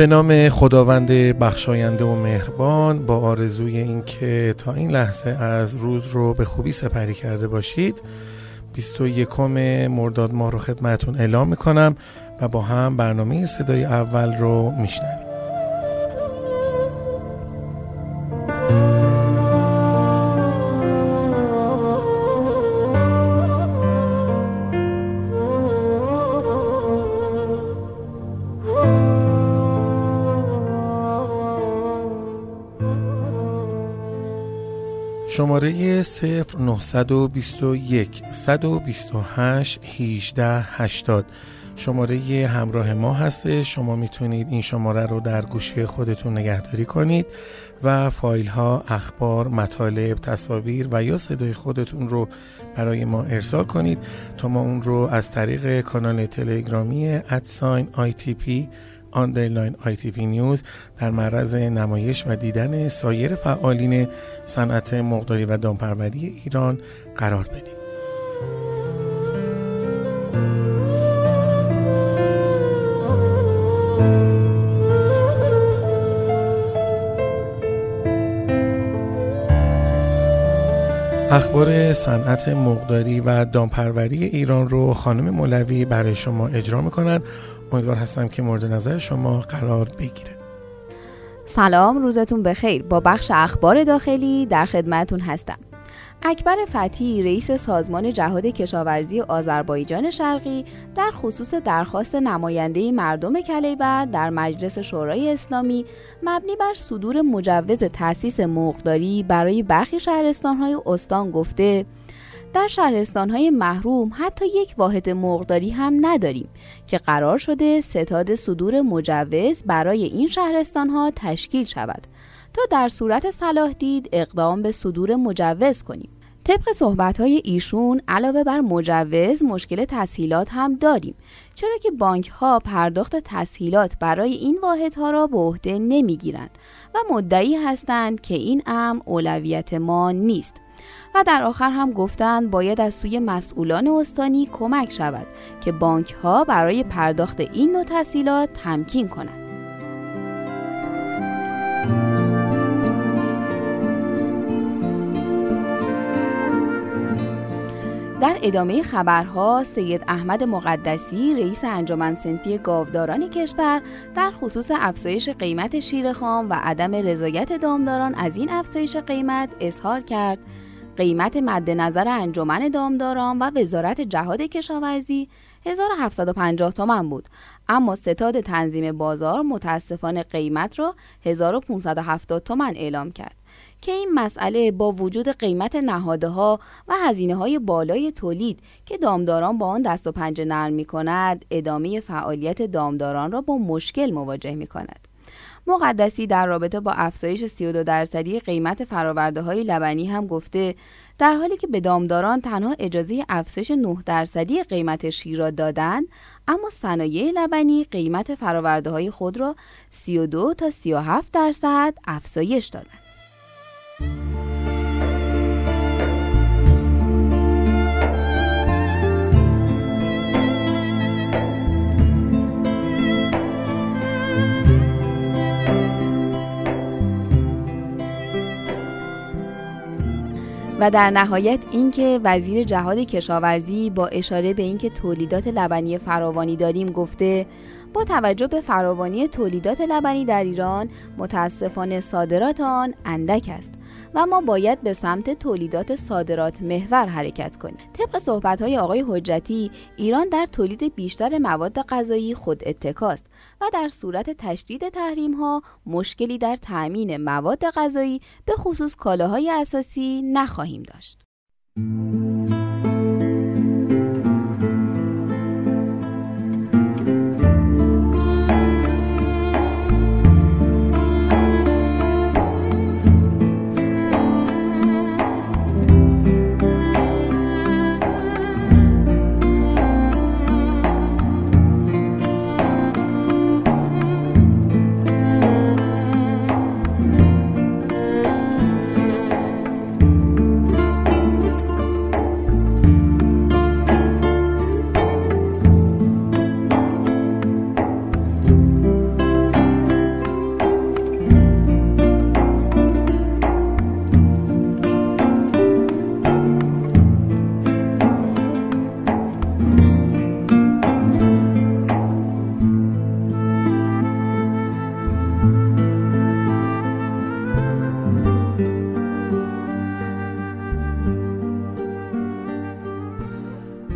به نام خداوند بخشاینده و مهربان با آرزوی اینکه تا این لحظه از روز رو به خوبی سپری کرده باشید 21 مرداد ماه رو خدمتون اعلام می‌کنم و با هم برنامه صدای اول رو میشنویم. شماره 0921 128 18 80 شماره همراه ما هست شما می‌تونید این شماره رو در گوشی خودتون نگهداری کنید و فایل ها اخبار مطالب تصاویر و یا صدای خودتون رو برای ما ارسال کنید. تا ما اون رو از طریق کانال تلگرامی at sign آی underline آی تی پی news در معرض نمایش و دیدن سایر فعالین صنعت مقداری و دامپروری ایران قرار بدیم. اخبار صنعت مقداری و دامپروری ایران رو خانم مولوی برای شما اجرا می‌کنن. امیدوار هستم که مورد نظر شما قرار بگیره. سلام روزتون بخیر. با بخش اخبار داخلی در خدمتون هستم. اکبر فتی رئیس سازمان جهاد کشاورزی آذربایجان شرقی در خصوص درخواست نماینده مردم کلیبر در مجلس شورای اسلامی مبنی بر صدور مجوز تأسیس مرغداری برای برخی شهرستانهای استان گفته در شهرستانهای محروم حتی یک واحد مرغداری هم نداریم که قرار شده ستاد صدور مجوز برای این شهرستانها تشکیل شود تا در صورت صلاح دید اقدام به صدور مجوز کنیم. طبق صحبت های ایشون علاوه بر مجوز مشکل تسهیلات هم داریم چرا که بانک ها پرداخت تسهیلات برای این واحد ها را به عهده نمی‌گیرند و مدعی هستند که این امر اولویت ما نیست. و در آخر هم گفتند باید از سوی مسئولان استانی کمک شود که بانک ها برای پرداخت این نوع تسهیلات تمکین کنند. در ادامه خبرها سید احمد مقدسی رئیس انجمن سنفی گاوداران کشور در خصوص افزایش قیمت شیر خام و عدم رضایت دامداران از این افزایش قیمت اظهار کرد. قیمت مد نظر انجمن دامداران و وزارت جهاد کشاورزی 1750 تومن بود اما ستاد تنظیم بازار متاسفانه قیمت را 1570 تومن اعلام کرد که این مسئله با وجود قیمت نهاده ها و هزینه های بالای تولید که دامداران با آن دست و پنجه نرم می کند ادامه فعالیت دامداران را با مشکل مواجه می کند. مقدسی در رابطه با افزایش 32 درصدی قیمت فراورده های لبنی هم گفته در حالی که به دامداران تنها اجازه افزایش 9 درصدی قیمت شیر را دادند اما صنایع لبنی قیمت فراورده های خود را 32 تا 37 درصد افزایش دادند. و در نهایت اینکه وزیر جهاد کشاورزی با اشاره به اینکه تولیدات لبنی فراوانی داریم گفته با توجه به فراوانی تولیدات لبنی در ایران متاسفانه صادرات آن اندک است و ما باید به سمت تولیدات صادرات محور حرکت کنیم. طبق صحبت های آقای حجتی ایران در تولید بیشتر مواد غذایی خود اتکاست. و در صورت تشدید تحریم ها مشکلی در تأمین مواد غذایی به خصوص کالاهای اساسی نخواهیم داشت.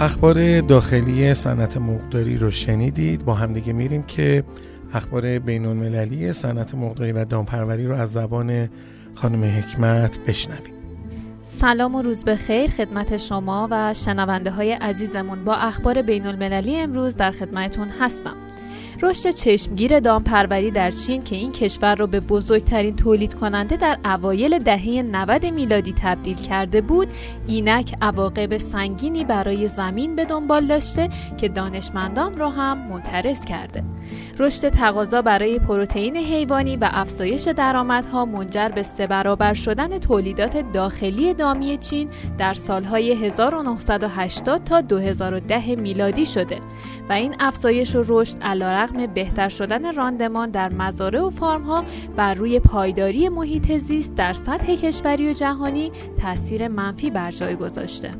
اخبار داخلی صنعت مرغداری رو شنیدید. با همدیگه میریم که اخبار بین المللی صنعت مرغداری و دامپروری رو از زبان خانم حکمت بشنویم. سلام و روز بخیر خدمت شما و شنونده های عزیزمون. با اخبار بین المللی امروز در خدمتون هستم. رشد چشمگیر دامپروری در چین که این کشور را به بزرگترین تولید کننده در اوایل دهه 90 میلادی تبدیل کرده بود اینک عواقب سنگینی برای زمین به دنبال داشته که دانشمندان را هم منترس کرده. رشد تقاضا برای پروتئین حیوانی و افزایش درآمدها منجر به سه برابر شدن تولیدات داخلی دامی چین در سالهای 1980 تا 2010 میلادی شده و این افزایش و رشد علیرغم بهتر شدن راندمان در مزارع و فارمها بر روی پایداری محیط زیست در سطح کشوری و جهانی تاثیر منفی بر جای گذاشته.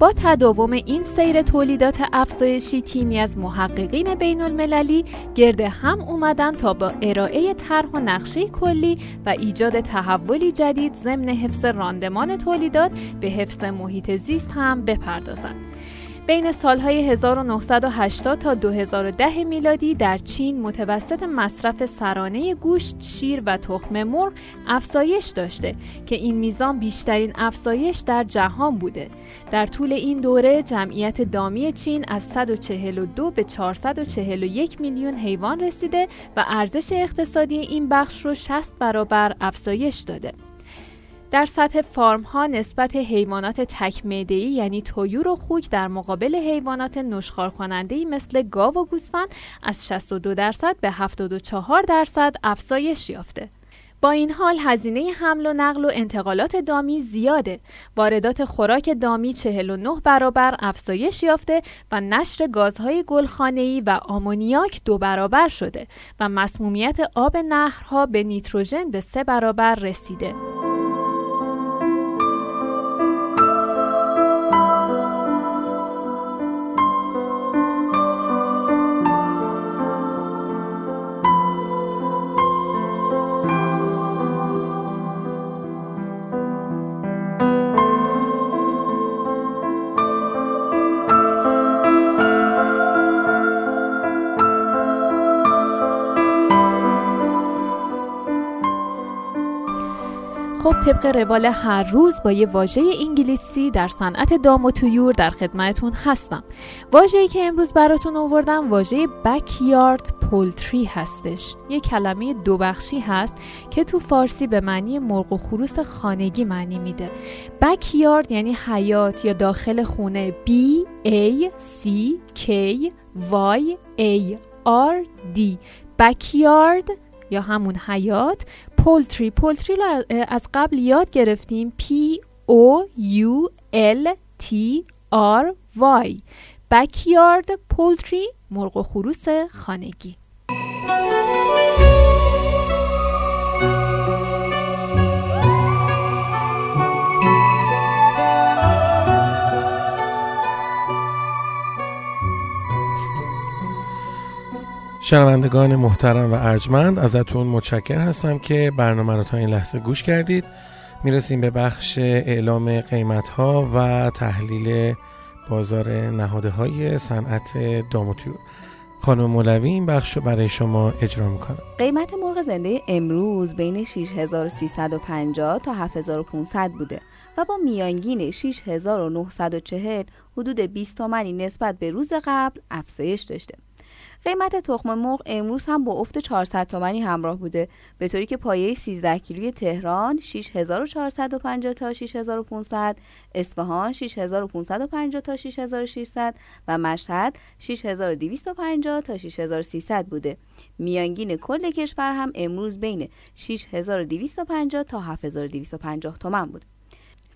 با تداوم این سیر تولیدات افزایشی تیمی از محققین بین المللی گرد هم اومدن تا با ارائه طرح و نقشه کلی و ایجاد تحولی جدید ضمن حفظ راندمان تولیدات به حفظ محیط زیست هم بپردازند. بین سالهای 1980 تا 2010 میلادی در چین متوسط مصرف سرانه گوشت، شیر و تخم مرغ افزایش داشته که این میزان بیشترین افزایش در جهان بوده. در طول این دوره جمعیت دامی چین از 142 به 441 میلیون حیوان رسیده و ارزش اقتصادی این بخش رو 60 برابر افزایش داده. در سطح فارم ها نسبت حیوانات تکمدهی یعنی تویور و خوک در مقابل حیوانات نشخار کننده مثل گاو و گوسفند از 62 درصد به 74 درصد افزایش یافته. با این حال هزینه حمل و نقل و انتقالات دامی زیاده. واردات خوراک دامی 49 برابر افزایش یافته و نشر گازهای گلخانه‌ای و آمونیاک دو برابر شده و مسمومیت آب نهرها به نیتروژن به سه برابر رسیده. طبق روال هر روز با یه واژه انگلیسی در صنعت دام و تویور در خدمتون هستم. واژه‌ای که امروز براتون آوردم واژه بکیارد پولتری هستش. یه کلمه دو بخشی هست که تو فارسی به معنی مرغ و خروس خانگی معنی میده. بکیارد یعنی حیات یا داخل خونه. B A C K Y A R D. بکیارد یا همون حیات پولتری. پولتری رو از قبل یاد گرفتیم. P O U L T R Y. بکیارد پولتری مرغ و خروس خانگی. شنوندگان محترم و ارجمند ازتون متشکر هستم که برنامه رو تا این لحظه گوش کردید. می‌رسیم به بخش اعلام قیمت ها و تحلیل بازار نهاده های صنعت داموتیور خانم مولوی این بخش رو برای شما اجرا می‌کنم. قیمت مرغ زنده امروز بین 6350 تا 7500 بوده و با میانگین 6940 حدود 20 تومانی نسبت به روز قبل افزایش داشته. قیمت تخم مرغ امروز هم با افت 400 تومانی همراه بوده. به طوری که پایه 13 کیلوی تهران 6450 تا 6500 اصفهان 6550 تا 6600 و مشهد 6250 تا 6300 بوده. میانگین کل کشور هم امروز بین 6250 تا 7250 تومن بود.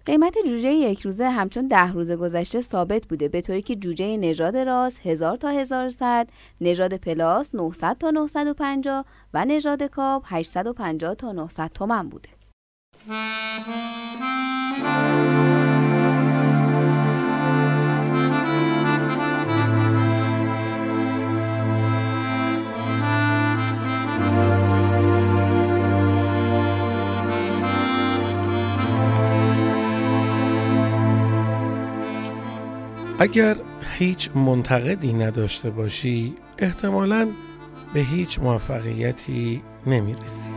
قیمت جوجه یک روزه همچون ده روز گذشته ثابت بوده به طوری که جوجه نژاد راس 1000 تا 1100 نژاد پلاس 900 تا 950 و نژاد کاب 850 تا 900 تومن بوده. اگر هیچ منتقدی نداشته باشی احتمالا به هیچ موفقیتی نمی‌رسی.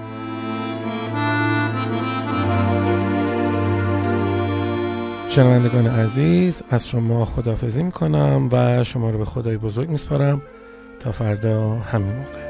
شنوندگان عزیز از شما خدافزی می‌کنم و شما رو به خدای بزرگ میسپارم. تا فردا همین موقع.